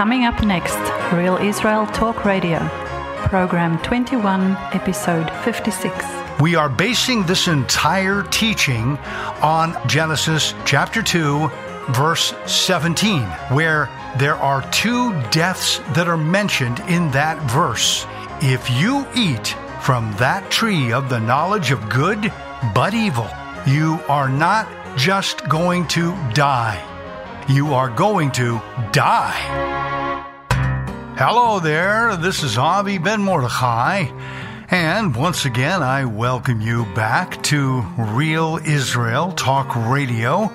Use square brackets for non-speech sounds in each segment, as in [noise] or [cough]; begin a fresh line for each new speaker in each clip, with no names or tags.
Coming up next, Real Israel Talk Radio, Program 21, Episode 56.
We are basing this entire teaching on Genesis chapter 2, verse 17, where there are two deaths that are mentioned in that verse. If you eat from that tree of the knowledge of good but evil, you are not just going to die, you are going to die. Hello there, this is Avi Ben Mordechai, and once again I welcome you back to Real Israel Talk Radio.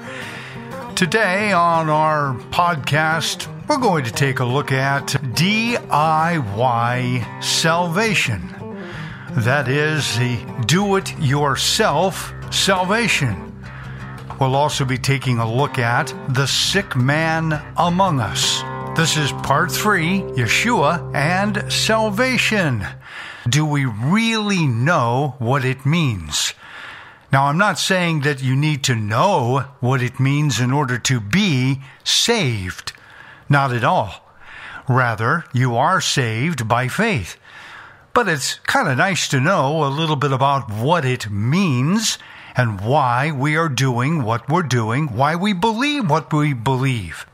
Today on our podcast, we're going to take a look at DIY salvation. That is the do it yourself salvation. We'll also be taking a look at the sick man among us. This is part three Yeshua and salvation. Do we really know what it means? Now, I'm not saying that you need to know what it means in order to be saved. Not at all. Rather, you are saved by faith. But it's kind of nice to know a little bit about what it means and why we are doing what we're doing, why we believe what we believe.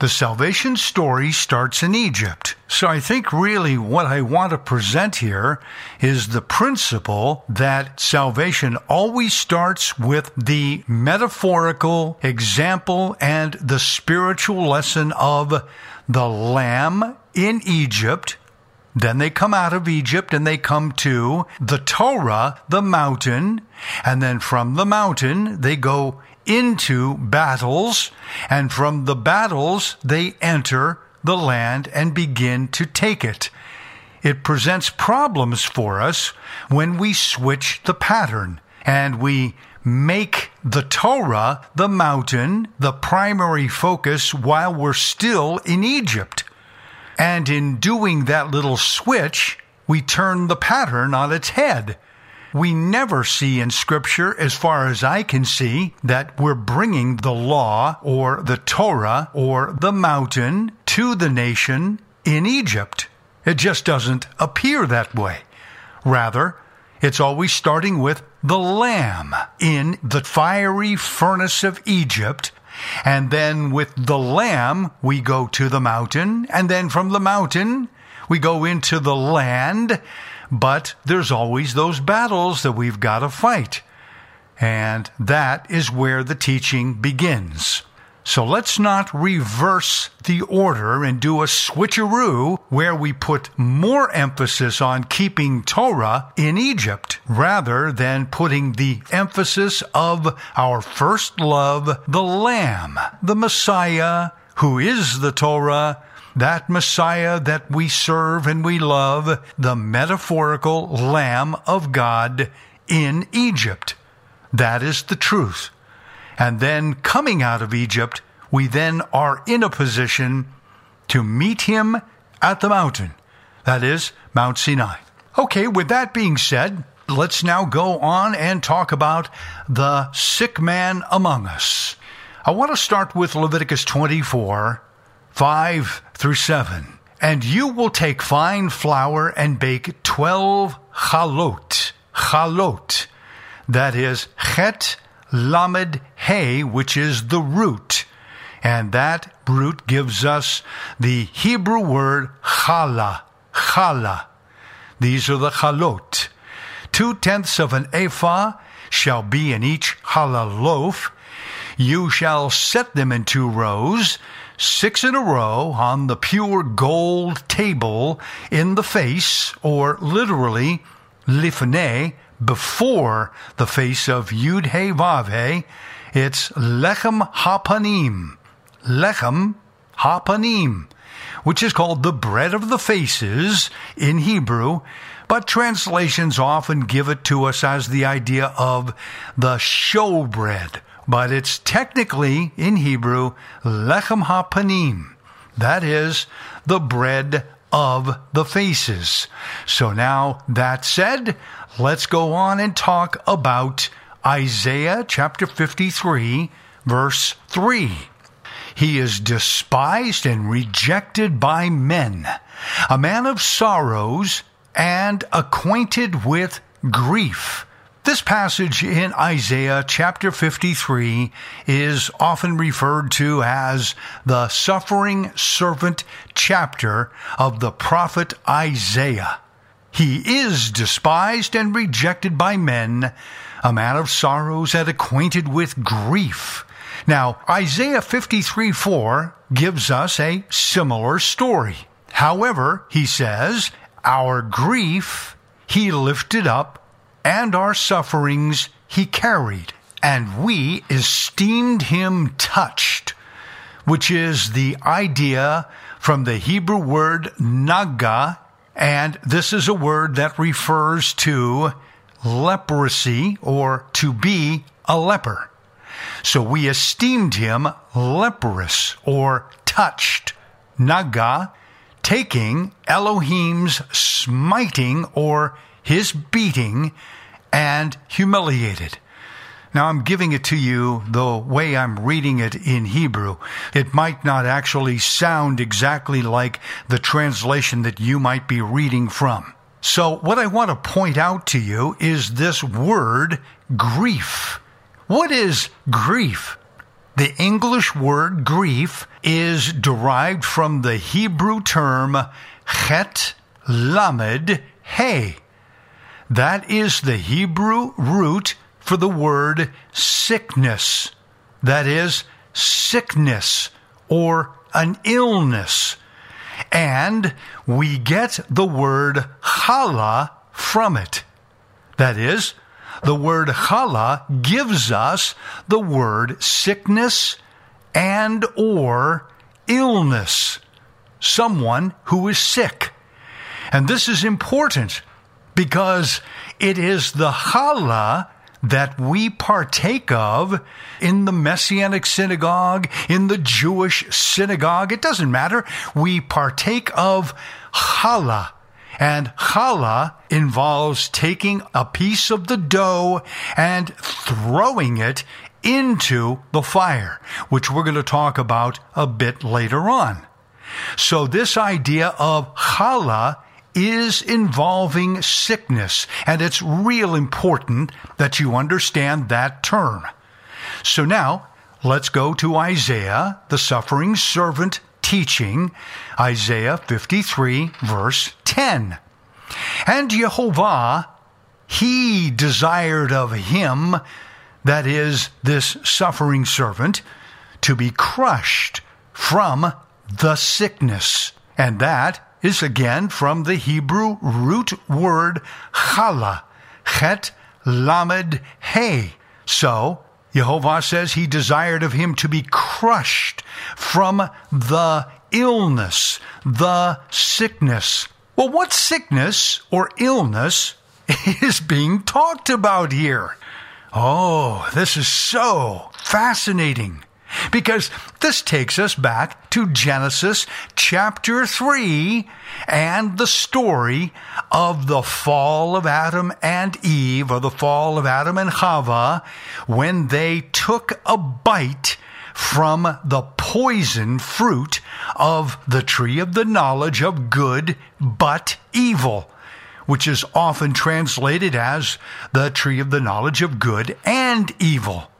The salvation story starts in Egypt. So I think really what I want to present here is the principle that salvation always starts with the metaphorical example and the spiritual lesson of the lamb in Egypt. Then they come out of Egypt and they come to the Torah, the mountain, and then from the mountain they go into battles, and from the battles they enter the land and begin to take it. It presents problems for us when we switch the pattern and we make the Torah, the mountain, the primary focus while we're still in Egypt. And in doing that little switch, we turn the pattern on its head. We never see in Scripture, as far as I can see, that we're bringing the law or the Torah or the mountain to the nation in Egypt. It just doesn't appear that way. Rather, it's always starting with the lamb in the fiery furnace of Egypt. And then with the lamb, we go to the mountain. And then from the mountain, we go into the land. But there's always those battles that we've got to fight. And that is where the teaching begins. So let's not reverse the order and do a switcheroo where we put more emphasis on keeping Torah in Egypt rather than putting the emphasis of our first love, the Lamb, the Messiah, who is the Torah, that Messiah that we serve and we love, the metaphorical Lamb of God in Egypt. That is the truth. And then coming out of Egypt, we then are in a position to meet him at the mountain. That is Mount Sinai. Okay, with that being said, let's now go on and talk about the sick man among us. I want to start with Leviticus 24, 5 through 7. And you will take fine flour and bake 12 chalot. Chalot. That is chet lamed hay, which is the root. And that root gives us the Hebrew word challah. Challah. These are the chalot. Two tenths of an ephah shall be in each challah loaf. You shall set them in two rows, six in a row on the pure gold table in the face, or literally lifnei, before the face of Yud He Vav He. It's lechem hapanim, lechem hapanim, which is called the bread of the faces in Hebrew, but translations often give it to us as the idea of the showbread. But it's technically in Hebrew lechem hapanim, that is the bread of the faces. So now that said, let's go on and talk about Isaiah chapter 53, verse 3. he is despised and rejected by men, a man of sorrows and acquainted with grief. This passage in Isaiah chapter 53 is often referred to as the suffering servant chapter of the prophet Isaiah. He is despised and rejected by men, a man of sorrows and acquainted with grief. Now, Isaiah 53 4 gives us a similar story. However, he says, Our grief he lifted up and our sufferings he carried, and we esteemed him touched, which is the idea from the Hebrew word naga, and this is a word that refers to leprosy or to be a leper. So we esteemed him leprous or touched. Naga, taking Elohim's smiting or his beating, and humiliated. Now, I'm giving it to you the way I'm reading it in Hebrew. It might not actually sound exactly like the translation that you might be reading from. So, what I want to point out to you is this word grief. What is grief? The English word grief is derived from the Hebrew term chet lamed he. That is the Hebrew root for the word sickness. That is sickness or an illness. And we get the word chala from it. That is, the word chala gives us the word sickness and or illness. Someone who is sick. And this is important because it is the challah that we partake of in the Messianic synagogue, in the Jewish synagogue. It doesn't matter. We partake of challah. And challah involves taking a piece of the dough and throwing it into the fire, which we're going to talk about a bit later on. So this idea of challah is involving sickness, and it's real important that you understand that term. So now, let's go to Isaiah, the suffering servant teaching, Isaiah 53, verse 10. And Jehovah, he desired of him, that is, this suffering servant, to be crushed from the sickness, and that is again from the Hebrew root word chala, chet lamed he. So, Jehovah says he desired of him to be crushed from the illness, the sickness. Well, what sickness or illness [laughs] is being talked about here? Oh, this is so fascinating. Because this takes us back to Genesis chapter 3 and the story of the fall of Adam and Eve, or the fall of Adam and Chava, when they took a bite from the poison fruit of the tree of the knowledge of good but evil, which is often translated as the tree of the knowledge of good and evil.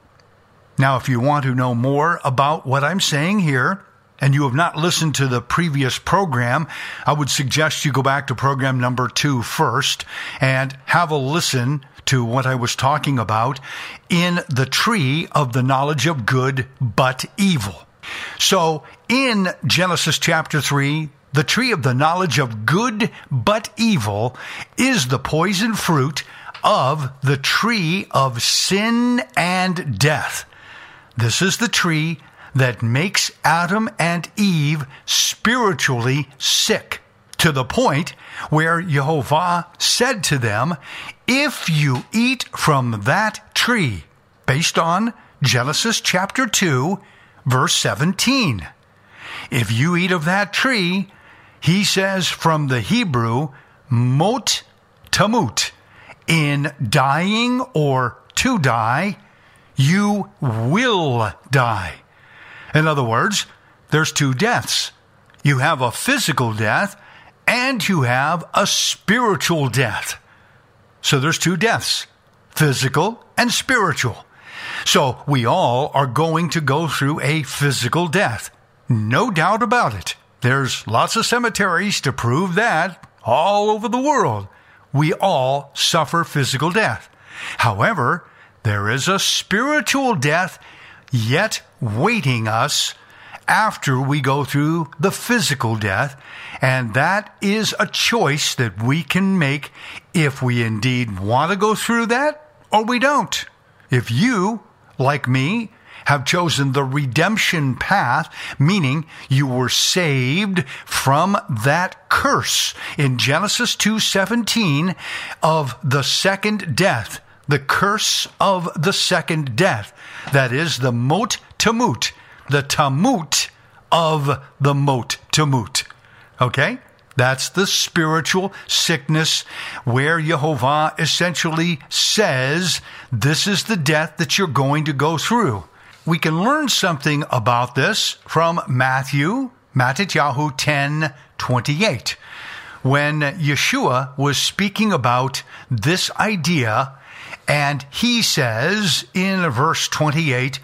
Now, if you want to know more about what I'm saying here, and you have not listened to the previous program, I would suggest you go back to program number two first and have a listen to what I was talking about in the tree of the knowledge of good but evil. So, in Genesis chapter 3, the tree of the knowledge of good but evil is the poison fruit of the tree of sin and death. This is the tree that makes Adam and Eve spiritually sick to the point where Jehovah said to them, If you eat from that tree, based on Genesis chapter 2, verse 17. If you eat of that tree, he says from the Hebrew, mot tamut, in dying or to die, you will die. In other words, there's two deaths. You have a physical death and you have a spiritual death. So there's two deaths physical and spiritual. So we all are going to go through a physical death. No doubt about it. There's lots of cemeteries to prove that all over the world. We all suffer physical death. However, there is a spiritual death yet waiting us after we go through the physical death, and that is a choice that we can make if we indeed want to go through that or we don't. If you, like me, have chosen the redemption path, meaning you were saved from that curse in Genesis 2:17 of the second death, the curse of the second death. That is the mot tamut, the tamut of the mot tamut. Okay? That's the spiritual sickness where Jehovah essentially says, this is the death that you're going to go through. We can learn something about this from Matthew, Matityahu 10 28, when Yeshua was speaking about this idea, and he says in verse 28,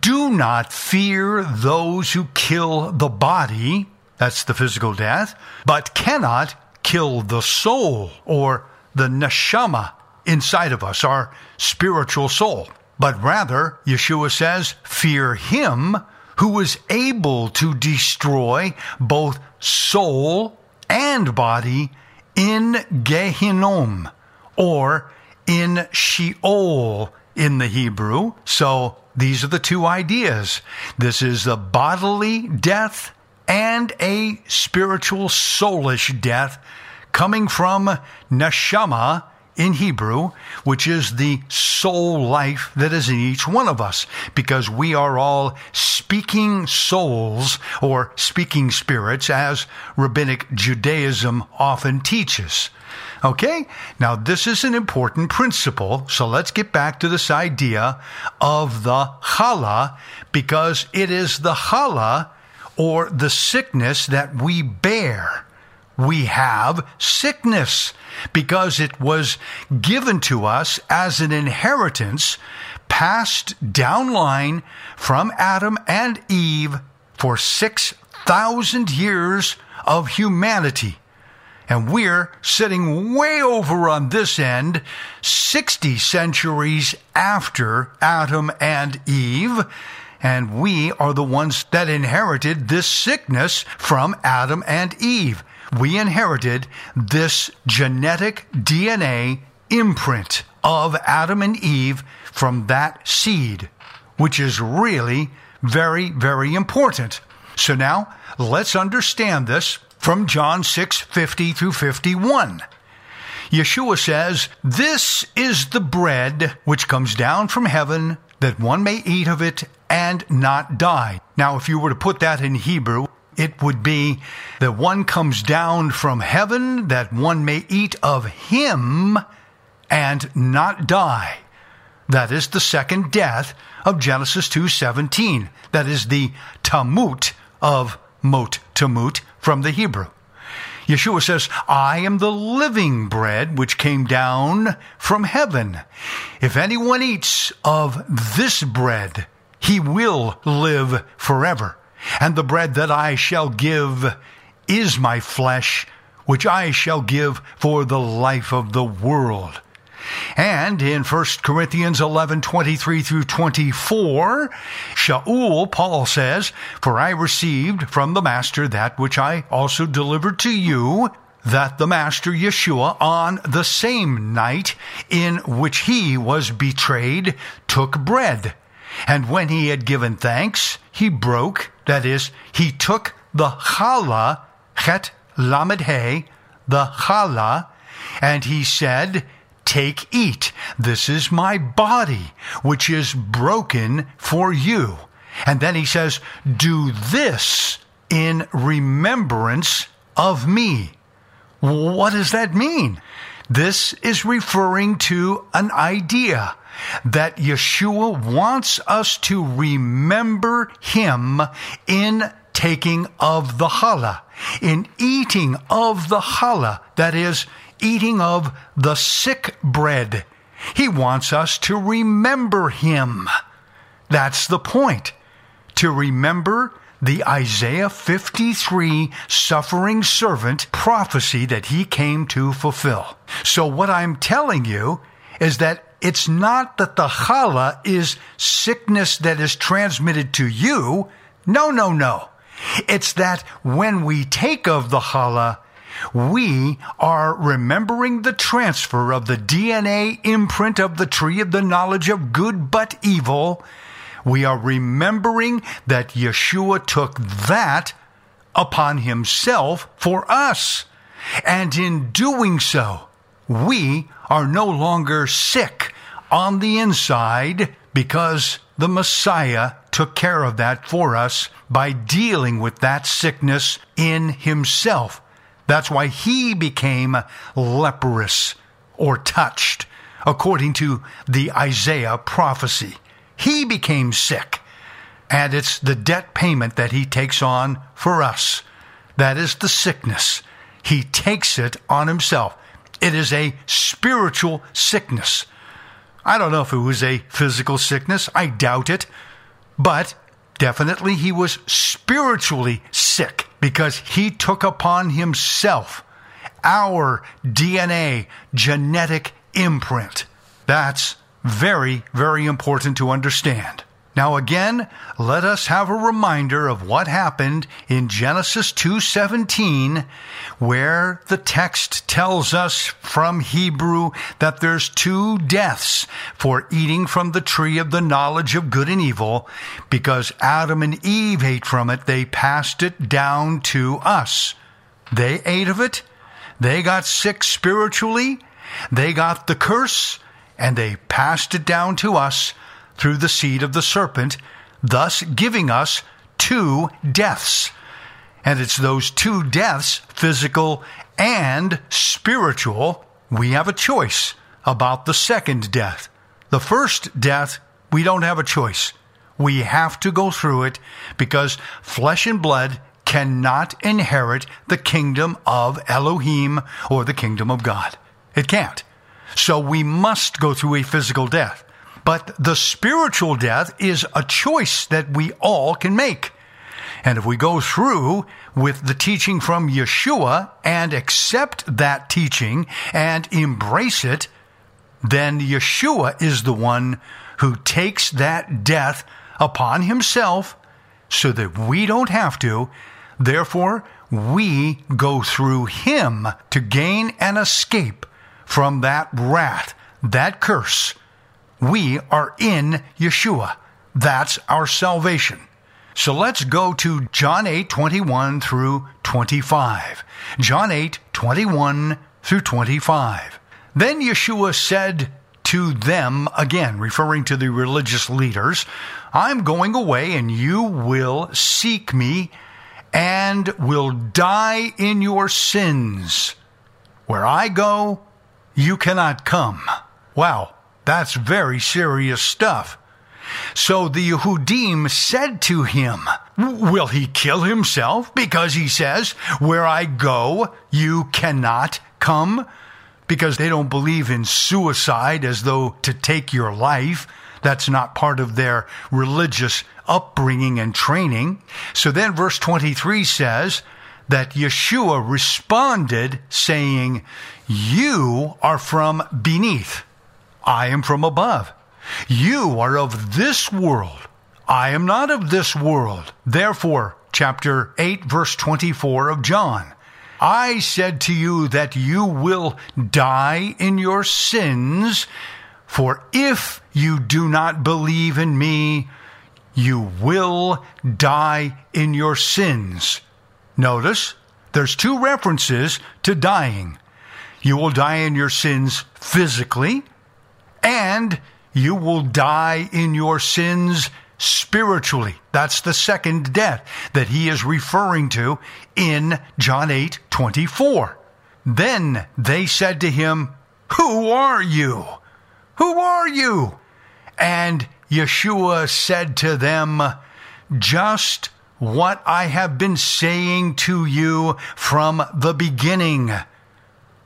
Do not fear those who kill the body that's the physical death, but cannot kill the soul or the neshama inside of us, our spiritual soul. But rather, Yeshua says, fear him who is able to destroy both soul and body in Gehinnom or in Sheol in the Hebrew. So these are the two ideas. This is the bodily death and a spiritual soulish death coming from neshama in Hebrew, which is the soul life that is in each one of us, because we are all speaking souls or speaking spirits, as rabbinic Judaism often teaches. Okay? Now, this is an important principle, so let's get back to this idea of the chala, because it is the chala or the sickness that we bear. We have sickness because it was given to us as an inheritance passed down line from Adam and Eve for 6,000 years of humanity. And we're sitting way over on this end, 60 centuries after Adam and Eve and we are the ones that inherited this sickness from Adam and Eve. We inherited this genetic DNA imprint of Adam and Eve from that seed, which is really very, very important. So now let's understand this from John 6 50 through 51. Yeshua says, This is the bread which comes down from heaven, that one may eat of it and not die. Now, if you were to put that in Hebrew, it would be that one comes down from heaven, that one may eat of him and not die. That is the second death of Genesis 2:17. That is the tamut of mot tamut from the Hebrew. Yeshua says, I am the living bread which came down from heaven. If anyone eats of this bread, he will live forever. And the bread that I shall give is my flesh, which I shall give for the life of the world. And in 1 Corinthians 11, 23 through 24, Shaul, Paul says, For I received from the Master that which I also delivered to you, that the Master Yeshua, on the same night in which he was betrayed, took bread. And when he had given thanks, he broke, that is, he took the challah, chet lamed he, the challah, and he said, Take, eat. This is my body, which is broken for you. And then he says, Do this in remembrance of me. What does that mean? This is referring to an idea that Yeshua wants us to remember Him in taking of the challah, in eating of the challah, that is, eating of the sick bread. He wants us to remember Him. That's the point. To remember the Isaiah 53 suffering servant prophecy that he came to fulfill. So, what I'm telling you is that it's not that the challah is sickness that is transmitted to you. No, no, no. It's that when we take of the challah, we are remembering the transfer of the DNA imprint of the tree of the knowledge of good but evil. We are remembering that Yeshua took that upon himself for us. And in doing so, we are no longer sick on the inside because the Messiah took care of that for us by dealing with that sickness in himself. That's why he became leprous or touched, according to the Isaiah prophecy. He became sick, and it's the debt payment that he takes on for us. That is the sickness. He takes it on himself. It is a spiritual sickness. I don't know if it was a physical sickness. I doubt it. But definitely he was spiritually sick because he took upon himself our DNA genetic imprint. That's very, very important to understand. Now again, let us have a reminder of what happened in Genesis 2:17 where the text tells us from Hebrew that there's two deaths for eating from the tree of the knowledge of good and evil because Adam and Eve ate from it. They passed it down to us. They ate of it, they got sick spiritually, they got the curse and they passed it down to us through the seed of the serpent, thus giving us two deaths. And it's those two deaths, physical and spiritual, we have a choice about the second death. The first death, we don't have a choice. We have to go through it because flesh and blood cannot inherit the kingdom of Elohim or the kingdom of God. It can't. So we must go through a physical death. But the spiritual death is a choice that we all can make. And if we go through with the teaching from Yeshua and accept that teaching and embrace it, then Yeshua is the one who takes that death upon himself so that we don't have to. Therefore, we go through him to gain an escape from that wrath, that curse we are in Yeshua. That's our salvation. So let's go to John 8, 21 through 25. John 8, 21 through 25. Then Yeshua said to them, again referring to the religious leaders, I'm going away and you will seek me and will die in your sins. Where I go, you cannot come. Wow. That's very serious stuff. So the Yehudim said to him, Will he kill himself? Because he says, Where I go, you cannot come? Because they don't believe in suicide as though to take your life. That's not part of their religious upbringing and training. So then verse 23 says that Yeshua responded saying, You are from beneath I am from above. You are of this world. I am not of this world. Therefore, chapter 8, verse 24 of John. I said to you that you will die in your sins, for if you do not believe in me, you will die in your sins. Notice there's two references to dying. You will die in your sins physically, and you will die in your sins spiritually. That's the second death that he is referring to in John 8 24. Then they said to him, Who are you? Who are you? And Yeshua said to them, Just what I have been saying to you from the beginning.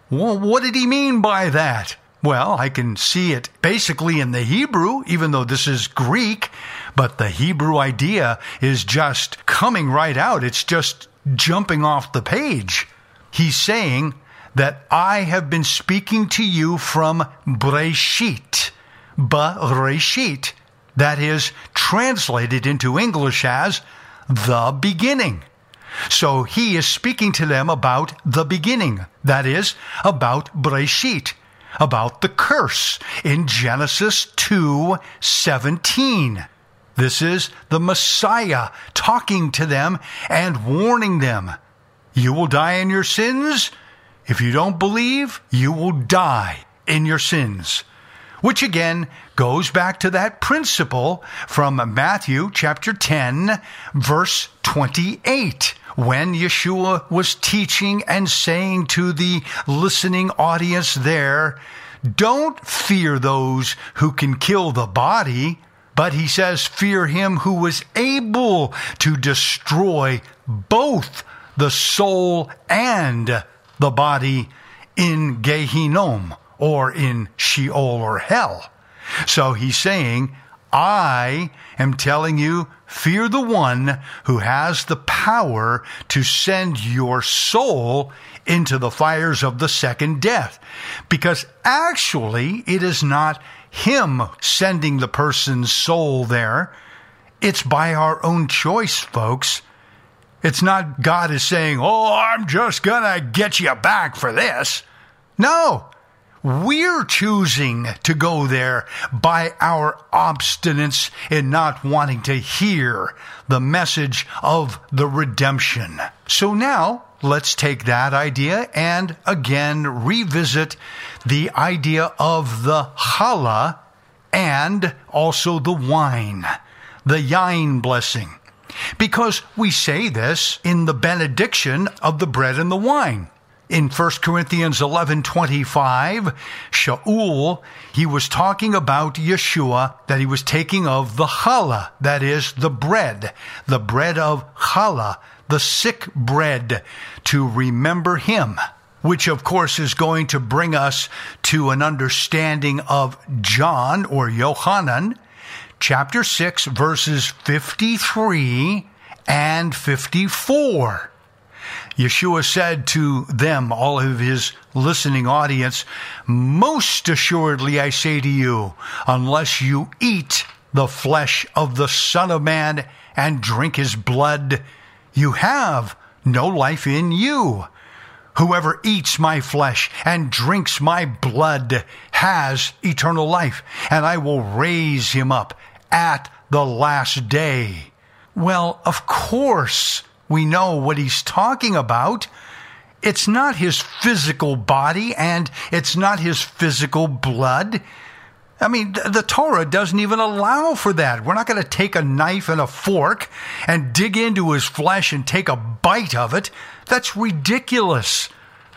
Well, what did he mean by that? Well, I can see it basically in the Hebrew, even though this is Greek, but the Hebrew idea is just coming right out. It's just jumping off the page. He's saying that I have been speaking to you from Breshit, Bereshit. That is translated into English as the beginning. So he is speaking to them about the beginning, that is, about Breshit, about the curse in Genesis 2 17. This is the Messiah talking to them and warning them. You will die in your sins. If you don't believe, you will die in your sins. Which again goes back to that principle from Matthew chapter 10, verse 28 when Yeshua was teaching and saying to the listening audience there, Don't fear those who can kill the body, but he says, Fear him who was able to destroy both the soul and the body in Gehinnom or in Sheol or hell. So he's saying, I am telling you, fear the one who has the power to send your soul into the fires of the second death. Because actually, it is not him sending the person's soul there. It's by our own choice, folks. It's not God is saying, Oh, I'm just gonna get you back for this. No, we're choosing to go there by our obstinance in not wanting to hear the message of the redemption. So now, let's take that idea and again revisit the idea of the challah and also the wine, the yain blessing. Because we say this in the benediction of the bread and the wine in 1 Corinthians 11:25, Shaul, he was talking about Yeshua that he was taking of the challah, that is the bread, the bread of challah, the sick bread to remember him, which of course is going to bring us to an understanding of John or Yohanan chapter 6 verses 53 and 54. Yeshua said to them, all of his listening audience, Most assuredly I say to you, unless you eat the flesh of the Son of Man and drink his blood, you have no life in you. Whoever eats my flesh and drinks my blood has eternal life, and I will raise him up at the last day. Well, of course, we know what he's talking about. It's not his physical body and it's not his physical blood. I mean, the Torah doesn't even allow for that. We're not going to take a knife and a fork and dig into his flesh and take a bite of it. That's ridiculous.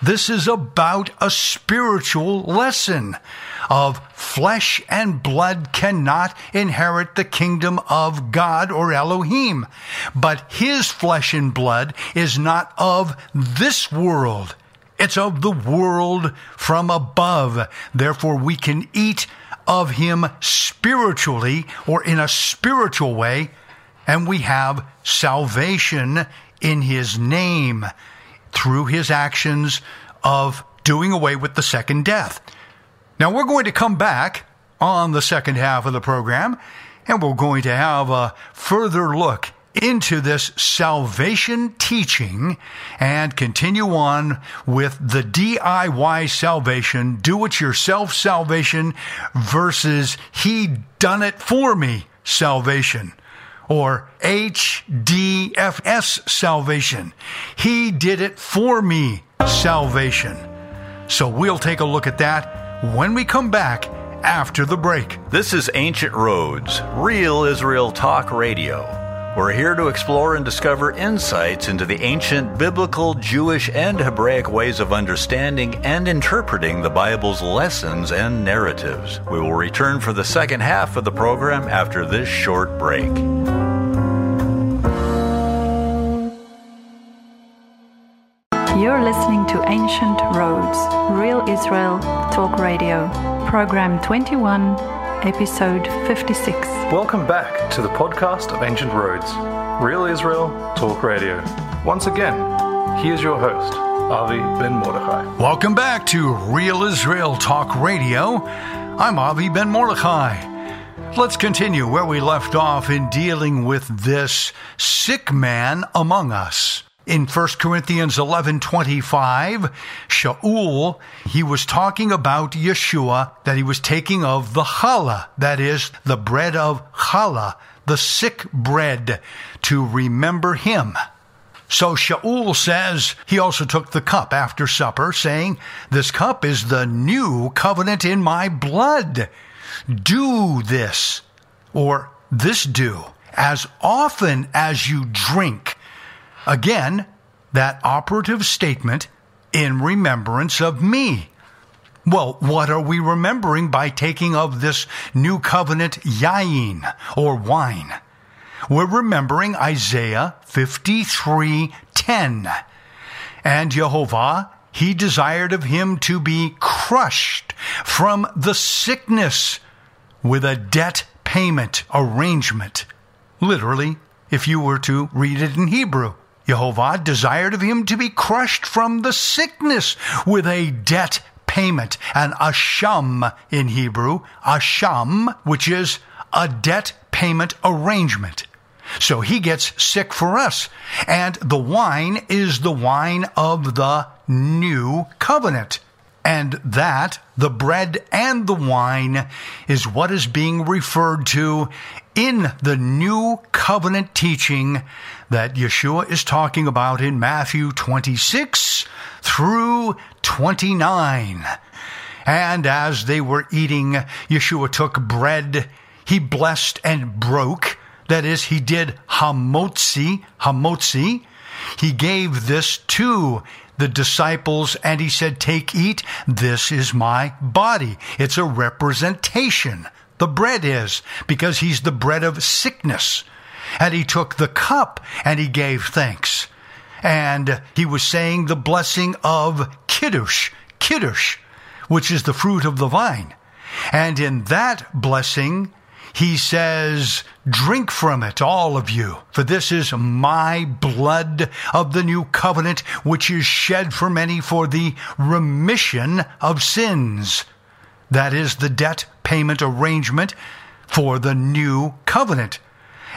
This is about a spiritual lesson of flesh and blood cannot inherit the kingdom of God or Elohim. But his flesh and blood is not of this world. It's of the world from above. Therefore, we can eat of him spiritually or in a spiritual way, and we have salvation in his name through his actions of doing away with the second death. Now, we're going to come back on the second half of the program, and we're going to have a further look into this salvation teaching and continue on with the DIY salvation, do it yourself salvation versus he done it for me salvation or HDFS salvation. He did it for me salvation. So we'll take a look at that when we come back after the break.
This is Ancient Roads, Real Israel Talk Radio, We're here to explore and discover insights into the ancient biblical, Jewish, and Hebraic ways of understanding and interpreting the Bible's lessons and narratives. We will return for the second half of the program after this short break.
You're listening to Ancient Roads, Real Israel Talk Radio, Program 21, Episode 56.
Welcome back to the podcast of Ancient Roads, Real Israel Talk Radio. Once again, here's your host, Avi Ben Mordechai.
Welcome back to Real Israel Talk Radio. I'm Avi Ben Mordechai. Let's continue where we left off in dealing with this sick man among us. In 1 Corinthians 11:25, Shaul, he was talking about Yeshua that he was taking of the challah, that is the bread of challah, the sick bread to remember him. So Shaul says he also took the cup after supper, saying, This cup is the new covenant in my blood. Do this, or this do, as often as you drink. Again, that operative statement, in remembrance of me. Well, what are we remembering by taking of this new covenant yain, or wine? We're remembering Isaiah 53:10. And Jehovah, he desired of him to be crushed from the sickness with a debt payment arrangement. Literally, if you were to read it in Hebrew. Jehovah desired of him to be crushed from the sickness with a debt payment, an asham in Hebrew, asham, which is a debt payment arrangement. So he gets sick for us. And the wine is the wine of the new covenant. And that, the bread and the wine, is what is being referred to in the new covenant teaching that Yeshua is talking about in Matthew 26 through 29. And as they were eating, Yeshua took bread, he blessed and broke. That is, he did hamotzi, hamotzi. He gave this to the disciples and he said, Take, eat, this is my body. It's a representation. The bread is, because he's the bread of sickness. And he took the cup and he gave thanks. And he was saying the blessing of Kiddush, Kiddush, which is the fruit of the vine. And in that blessing, he says, Drink from it, all of you, for this is my blood of the new covenant, which is shed for many for the remission of sins. That is the debt payment arrangement for the new covenant.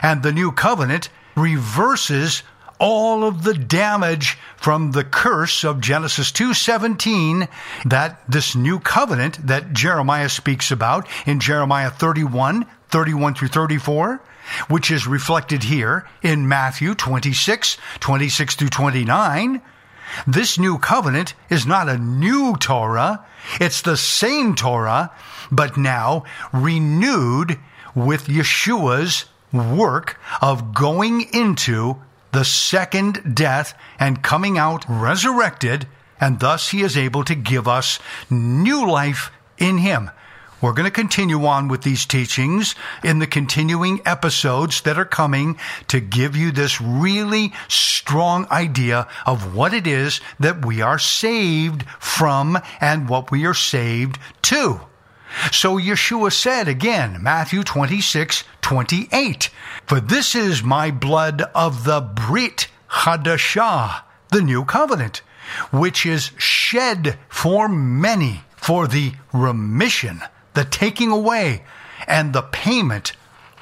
And the new covenant reverses all of the damage from the curse of Genesis 2:17 that this new covenant that Jeremiah speaks about in Jeremiah 31 31 through 34 which is reflected here in Matthew 26 26 through 29 this new covenant is not a new Torah. It's the same Torah but now renewed with Yeshua's work of going into the second death and coming out resurrected, and thus he is able to give us new life in him. We're going to continue on with these teachings in the continuing episodes that are coming to give you this really strong idea of what it is that we are saved from and what we are saved to. So Yeshua said again, Matthew 26, 28, For this is my blood of the Brit Hadashah, the new covenant, which is shed for many for the remission, the taking away, and the payment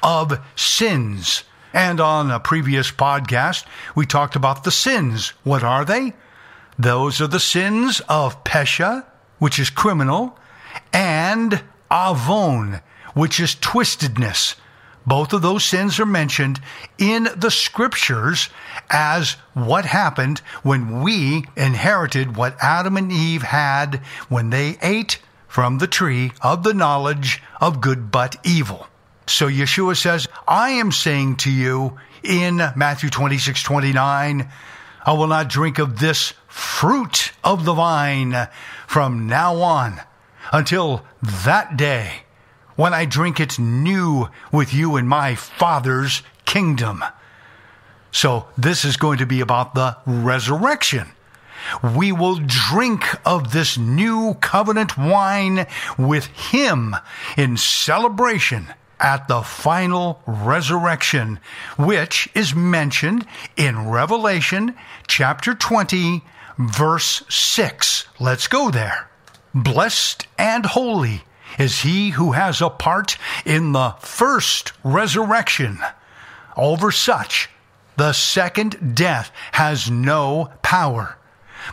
of sins. And on a previous podcast, we talked about the sins. What are they? Those are the sins of Pesha, which is criminal, and avon, which is twistedness. Both of those sins are mentioned in the scriptures as what happened when we inherited what Adam and Eve had when they ate from the tree of the knowledge of good but evil. So Yeshua says, I am saying to you in Matthew 26, 29, I will not drink of this fruit of the vine from now on until that day when I drink it new with you in my Father's kingdom. So this is going to be about the resurrection. We will drink of this new covenant wine with him in celebration at the final resurrection, which is mentioned in Revelation chapter 20, verse 6. Let's go there. Blessed and holy is he who has a part in the first resurrection. Over such, the second death has no power.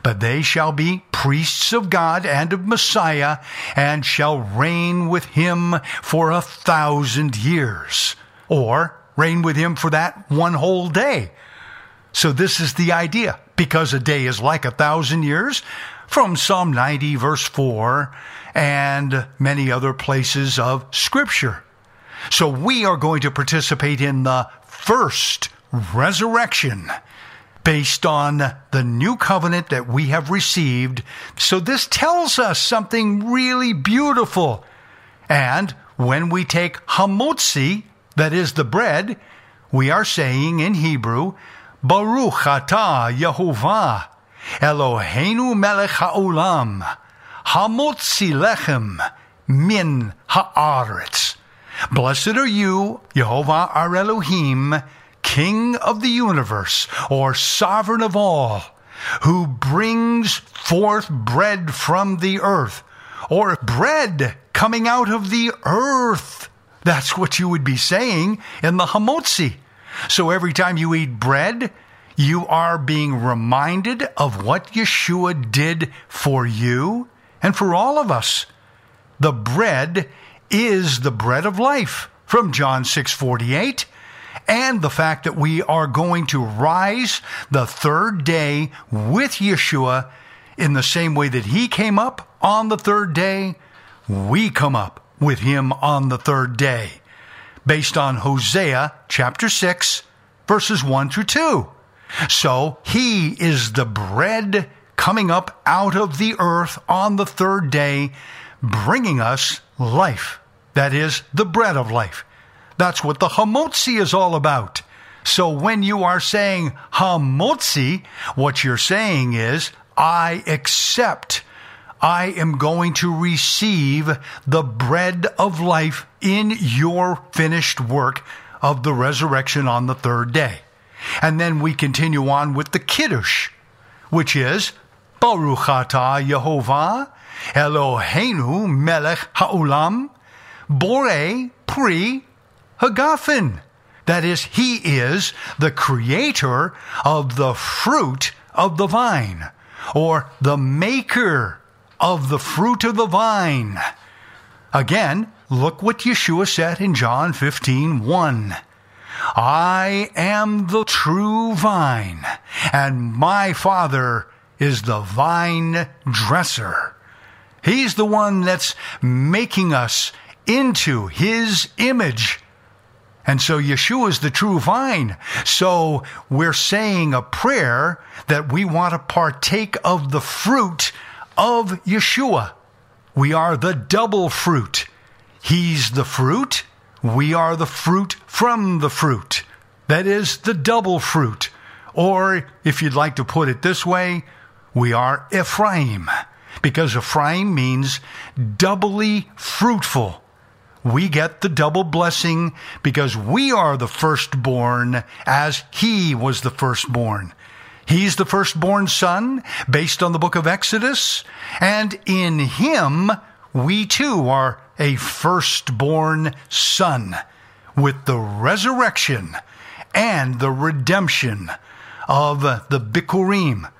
But they shall be priests of God and of Messiah, and shall reign with him for a thousand years, or reign with him for that one whole day. So this is the idea. Because a day is like a thousand years, from Psalm 90, verse 4, and many other places of Scripture. So we are going to participate in the first resurrection based on the new covenant that we have received. So this tells us something really beautiful. And when we take hamotzi, that is the bread, we are saying in Hebrew, Baruch atah Yehovah, Eloheinu melech haolam, hamotzi lechem min haaretz. Blessed are you, Jehovah our Elohim, King of the universe, or sovereign of all, who brings forth bread from the earth, or bread coming out of the earth. That's what you would be saying in the Hamotzi. So every time you eat bread, you are being reminded of what Yeshua did for you and for all of us. The bread is the bread of life from John 6:48 and the fact that we are going to rise the third day with Yeshua in the same way that he came up on the third day, we come up with him on the third day, based on Hosea chapter 6, verses 1 through 2. So he is the bread coming up out of the earth on the third day, bringing us life. That is the bread of life. That's what the hamotzi is all about. So when you are saying hamotzi, what you're saying is, I accept. I am going to receive the bread of life in your finished work of the resurrection on the third day. And then we continue on with the Kiddush, which is Baruch atah Yehovah Eloheinu melech haolam Bore pri Hagafen. That is, he is the creator of the fruit of the vine, or the maker of the fruit of the vine. Again, look what Yeshua said in John 15 1. I am the true vine, and my Father is the vine dresser. He's the one that's making us into his image. And so Yeshua is the true vine. So we're saying a prayer that we want to partake of the fruit of Yeshua. We are the double fruit. He's the fruit. We are the fruit from the fruit. That is the double fruit. Or if you'd like to put it this way, we are Ephraim because Ephraim means doubly fruitful we get the double blessing because we are the firstborn as he was the firstborn. He's the firstborn son based on the book of Exodus, and in him we too are a firstborn son with the resurrection and the redemption of the Bikurim,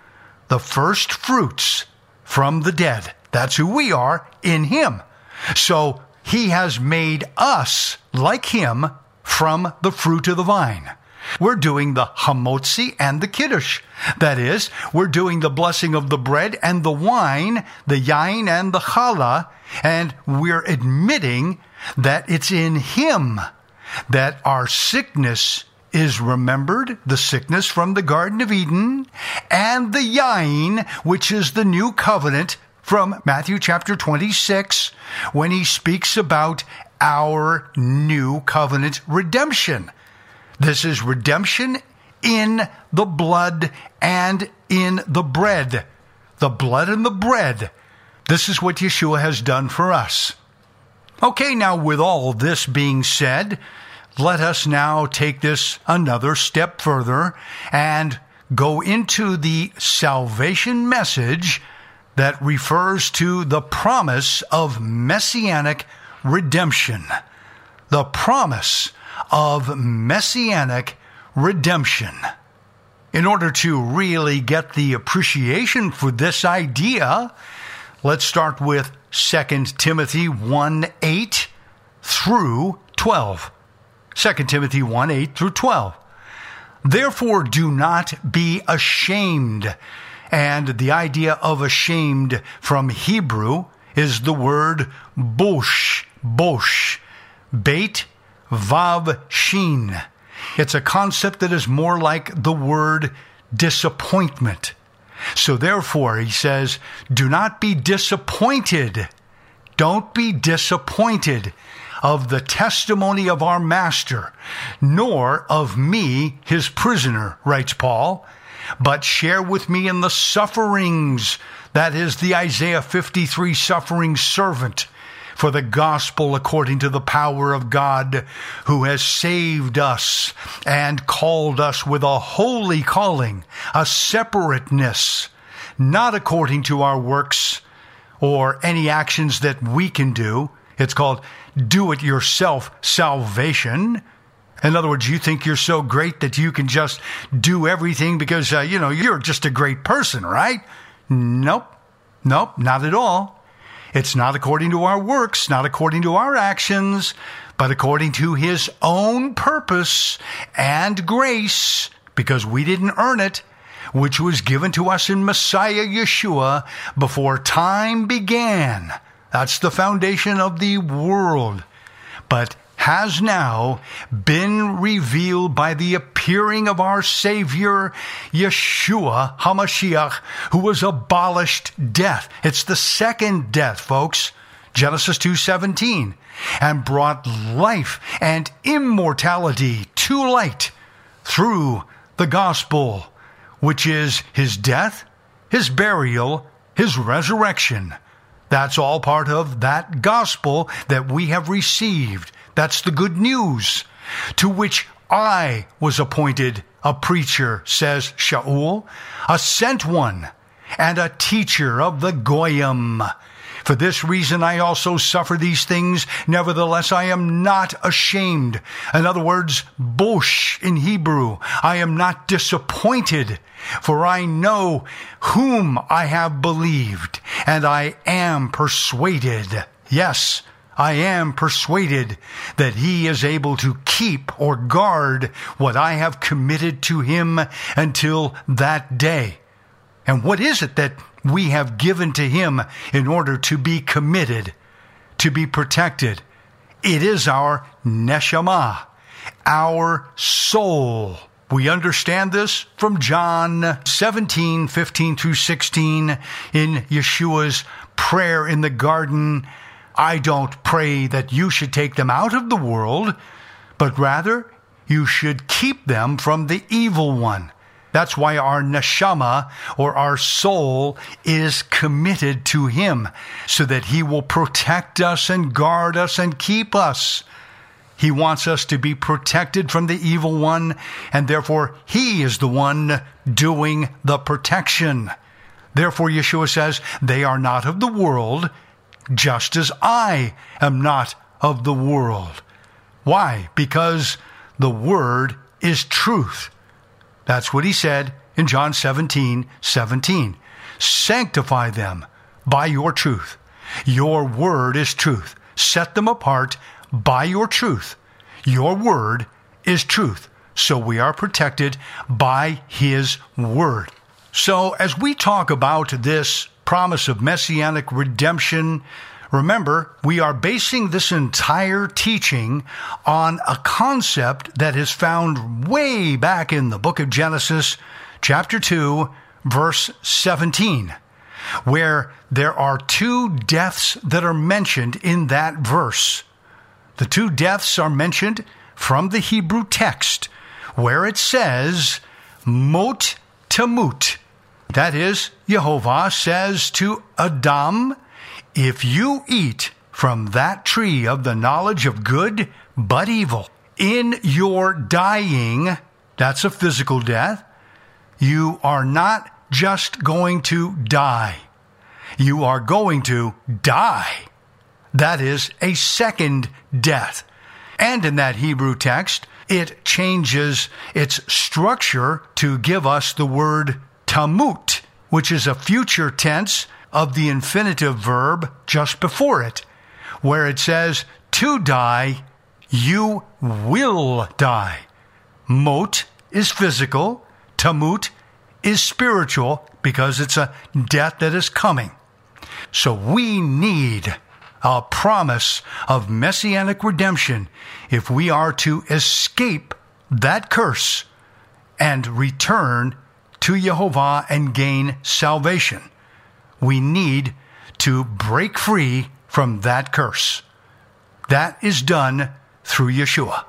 the first fruits from the dead. That's who we are in him. So he has made us like him from the fruit of the vine. We're doing the hamotzi and the kiddush. That is, we're doing the blessing of the bread and the wine, the yain and the challah, and we're admitting that it's in him that our sickness is remembered, the sickness from the Garden of Eden, and the yain, which is the new covenant from Matthew chapter 26, when he speaks about our new covenant redemption. This is redemption in the blood and in the bread. The blood and the bread. This is what Yeshua has done for us. Okay, now with all this being said, let us now take this another step further and go into the salvation message that refers to the promise of messianic redemption. The promise of messianic redemption. In order to really get the appreciation for this idea, let's start with 2 Timothy 1 8 through 12. 2 Timothy 1 8 through 12. Therefore, do not be ashamed. And the idea of ashamed from Hebrew is the word bosh, bosh, bait, vav, shin. It's a concept that is more like the word disappointment. So therefore, he says, do not be disappointed. Don't be disappointed of the testimony of our master, nor of me, his prisoner, writes Paul, but share with me in the sufferings. That is the Isaiah 53 suffering servant for the gospel according to the power of God who has saved us and called us with a holy calling, a separateness, not according to our works or any actions that we can do. It's called do it yourself salvation. In other words, you think you're so great that you can just do everything because, uh, you know, you're just a great person, right? Nope. Nope, not at all. It's not according to our works, not according to our actions, but according to His own purpose and grace, because we didn't earn it, which was given to us in Messiah Yeshua before time began. That's the foundation of the world. But has now been revealed by the appearing of our Savior, Yeshua HaMashiach, who has abolished death. It's the second death, folks. Genesis 2:17 and brought life and immortality to light through the gospel which is his death, his burial, his resurrection. That's all part of that gospel that we have received that's the good news to which I was appointed a preacher, says Shaul, a sent one, and a teacher of the Goyim. For this reason I also suffer these things, nevertheless I am not ashamed. In other words, bosh in Hebrew. I am not disappointed, for I know whom I have believed, and I am persuaded. Yes, I am persuaded that he is able to keep or guard what I have committed to him until that day. And what is it that we have given to him in order to be committed, to be protected? It is our neshama, our soul. We understand this from John 17, 15 through 16 in Yeshua's prayer in the garden I don't pray that you should take them out of the world, but rather you should keep them from the evil one. That's why our neshama or our soul is committed to Him so that He will protect us and guard us and keep us. He wants us to be protected from the evil one, and therefore He is the one doing the protection. Therefore, Yeshua says, They are not of the world, just as I am not of the world. Why? Because the Word is truth. That's what he said in John 17 17. Sanctify them by your truth. Your Word is truth. Set them apart by your truth. Your Word is truth. So we are protected by His Word. So as we talk about this promise of messianic redemption, Remember, we are basing this entire teaching on a concept that is found way back in the book of Genesis, chapter 2, verse 17, where there are two deaths that are mentioned in that verse. The two deaths are mentioned from the Hebrew text, where it says, Mot Tamut. That is, Jehovah says to Adam, If you eat from that tree of the knowledge of good but evil, in your dying, that's a physical death, you are not just going to die. You are going to die. That is a second death. And in that Hebrew text, it changes its structure to give us the word tamut, which is a future tense of the infinitive verb just before it, where it says, to die, you will die. Mot is physical, tamut is spiritual because it's a death that is coming. So we need a promise of messianic redemption if we are to escape that curse and return to Jehovah and gain salvation. We need to break free from that curse. That is done through Yeshua.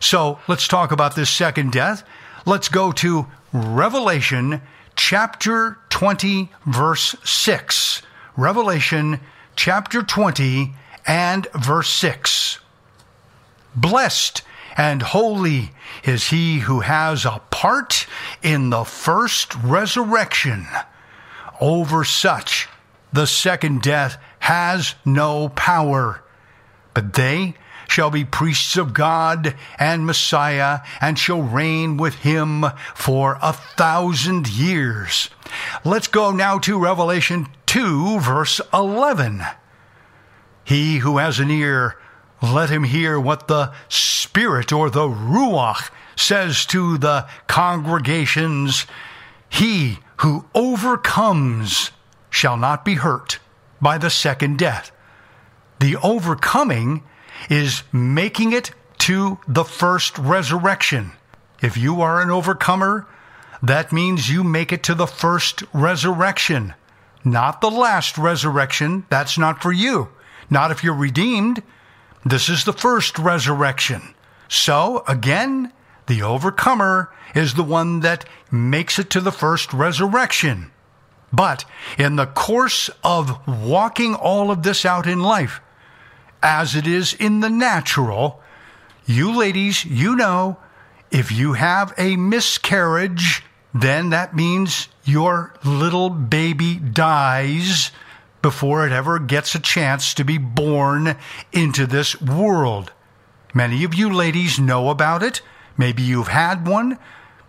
So let's talk about this second death. Let's go to Revelation chapter 20, verse 6. Revelation chapter 20 and verse 6. Blessed and holy is he who has a part in the first resurrection. Over such, the second death has no power, but they shall be priests of God and Messiah, and shall reign with him for a thousand years. Let's go now to Revelation 2, verse 11. He who has an ear, let him hear what the Spirit or the Ruach says to the congregations. He who overcomes shall not be hurt by the second death. The overcoming is making it to the first resurrection. If you are an overcomer, that means you make it to the first resurrection, not the last resurrection. That's not for you. Not if you're redeemed. This is the first resurrection. So, again, the overcomer is the one that makes it to the first resurrection. But in the course of walking all of this out in life, as it is in the natural, you ladies, you know, if you have a miscarriage, then that means your little baby dies before it ever gets a chance to be born into this world. Many of you ladies know about it. Maybe you've had one.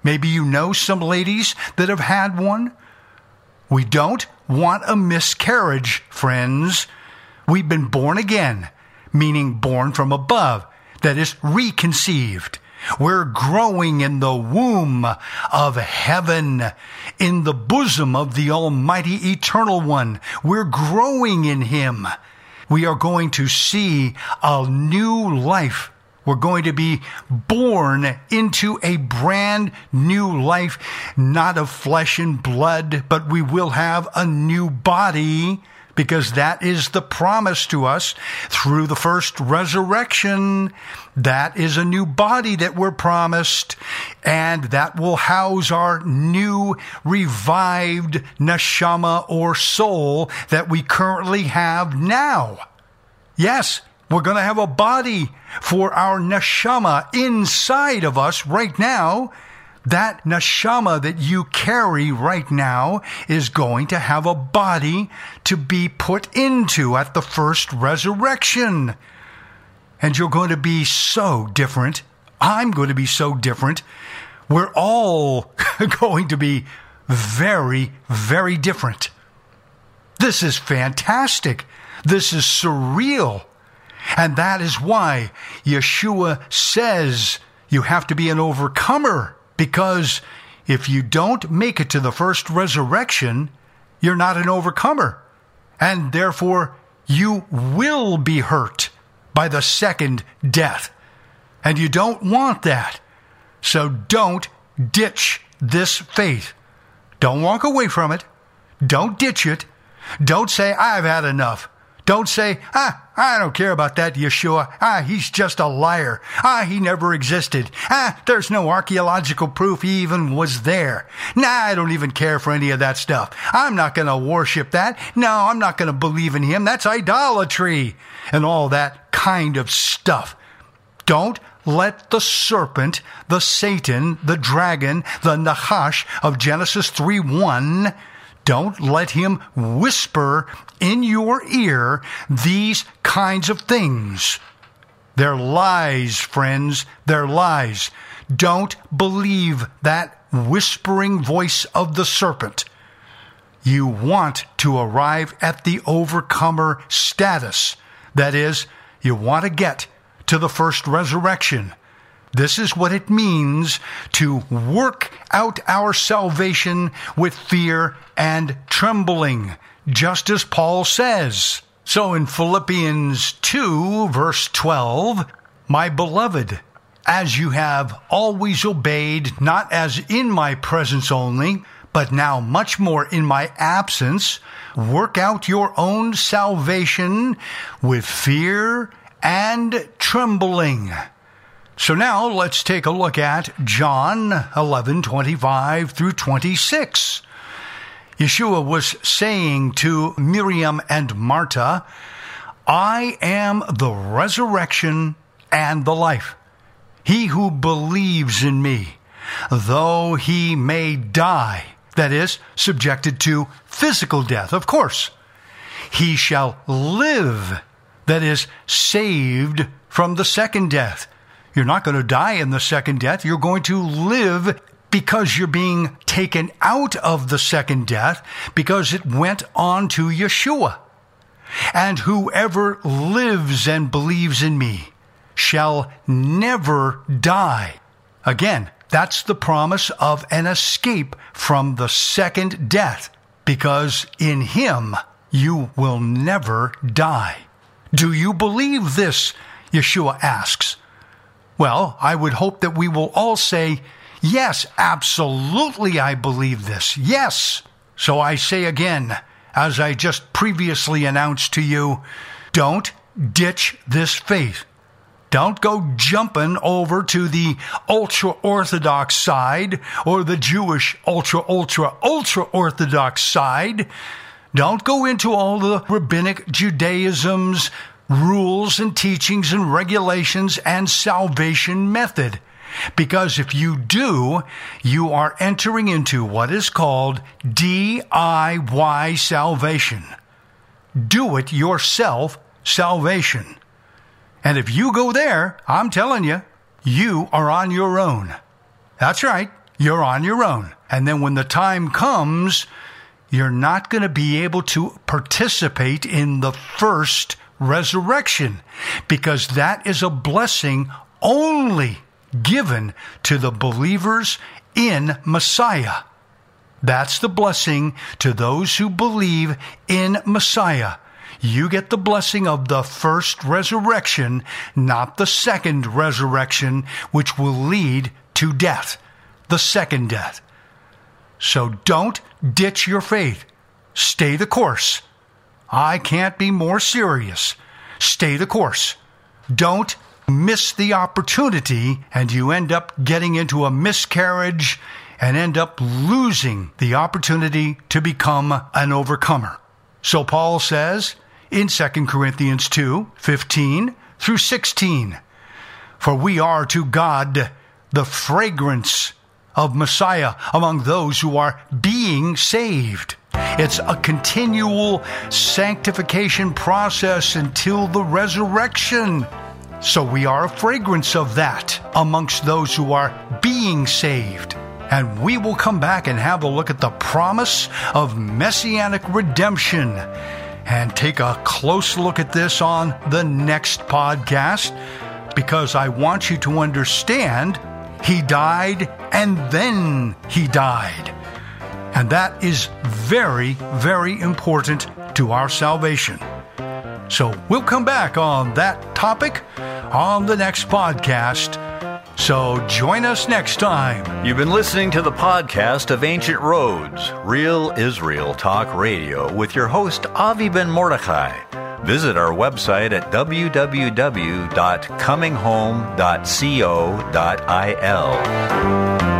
Maybe you know some ladies that have had one. We don't want a miscarriage, friends. We've been born again meaning born from above, that is, reconceived. We're growing in the womb of heaven, in the bosom of the Almighty Eternal One. We're growing in Him. We are going to see a new life. We're going to be born into a brand new life, not of flesh and blood, but we will have a new body because that is the promise to us through the first resurrection. That is a new body that we're promised, and that will house our new revived neshama or soul that we currently have now. Yes, we're going to have a body for our neshama inside of us right now that neshama that you carry right now is going to have a body to be put into at the first resurrection. And you're going to be so different. I'm going to be so different. We're all [laughs] going to be very, very different. This is fantastic. This is surreal. And that is why Yeshua says you have to be an overcomer. Because if you don't make it to the first resurrection, you're not an overcomer. And therefore, you will be hurt by the second death. And you don't want that. So don't ditch this faith. Don't walk away from it. Don't ditch it. Don't say, I've had enough. Don't say, ah, I don't care about that Yeshua. Ah, he's just a liar. Ah, he never existed. Ah, there's no archaeological proof he even was there. Nah, I don't even care for any of that stuff. I'm not going to worship that. No, I'm not going to believe in him. That's idolatry and all that kind of stuff. Don't let the serpent, the Satan, the dragon, the Nahash of Genesis 3 1 don't let him whisper in your ear these kinds of things. They're lies, friends. They're lies. Don't believe that whispering voice of the serpent. You want to arrive at the overcomer status. That is, you want to get to the first resurrection. This is what it means to work out our salvation with fear and trembling, just as Paul says. So in Philippians 2, verse 12, my beloved, as you have always obeyed, not as in my presence only, but now much more in my absence, work out your own salvation with fear and trembling. So now let's take a look at John 11, 25 through 26. Yeshua was saying to Miriam and Martha, I am the resurrection and the life. He who believes in me, though he may die, that is, subjected to physical death, of course, he shall live, that is, saved from the second death. You're not going to die in the second death. You're going to live because you're being taken out of the second death because it went on to Yeshua. And whoever lives and believes in me shall never die. Again, that's the promise of an escape from the second death because in him you will never die. Do you believe this? Yeshua asks. Well, I would hope that we will all say, Yes, absolutely, I believe this. Yes. So I say again, as I just previously announced to you, don't ditch this faith. Don't go jumping over to the ultra Orthodox side or the Jewish ultra, ultra, ultra Orthodox side. Don't go into all the rabbinic Judaisms, rules and teachings and regulations and salvation method. Because if you do, you are entering into what is called DIY salvation. Do it yourself salvation. And if you go there, I'm telling you, you are on your own. That's right, you're on your own. And then when the time comes, you're not going to be able to participate in the first resurrection because that is a blessing only given to the believers in Messiah. That's the blessing to those who believe in Messiah. You get the blessing of the first resurrection, not the second resurrection, which will lead to death, the second death. So don't ditch your faith. Stay the course. I can't be more serious. Stay the course. Don't miss the opportunity and you end up getting into a miscarriage and end up losing the opportunity to become an overcomer. So Paul says in 2 Corinthians 2 15 through 16, For we are to God the fragrance of Messiah among those who are being saved. It's a continual sanctification process until the resurrection. So we are a fragrance of that amongst those who are being saved. And we will come back and have a look at the promise of messianic redemption and take a close look at this on the next podcast because I want you to understand he died and then he died. And that is very, very important to our salvation. So we'll come back on that topic on the next podcast. So join us next time.
You've been listening to the podcast of Ancient Roads, Real Israel Talk Radio, with your host, Avi Ben Mordechai. Visit our website at www.cominghome.co.il.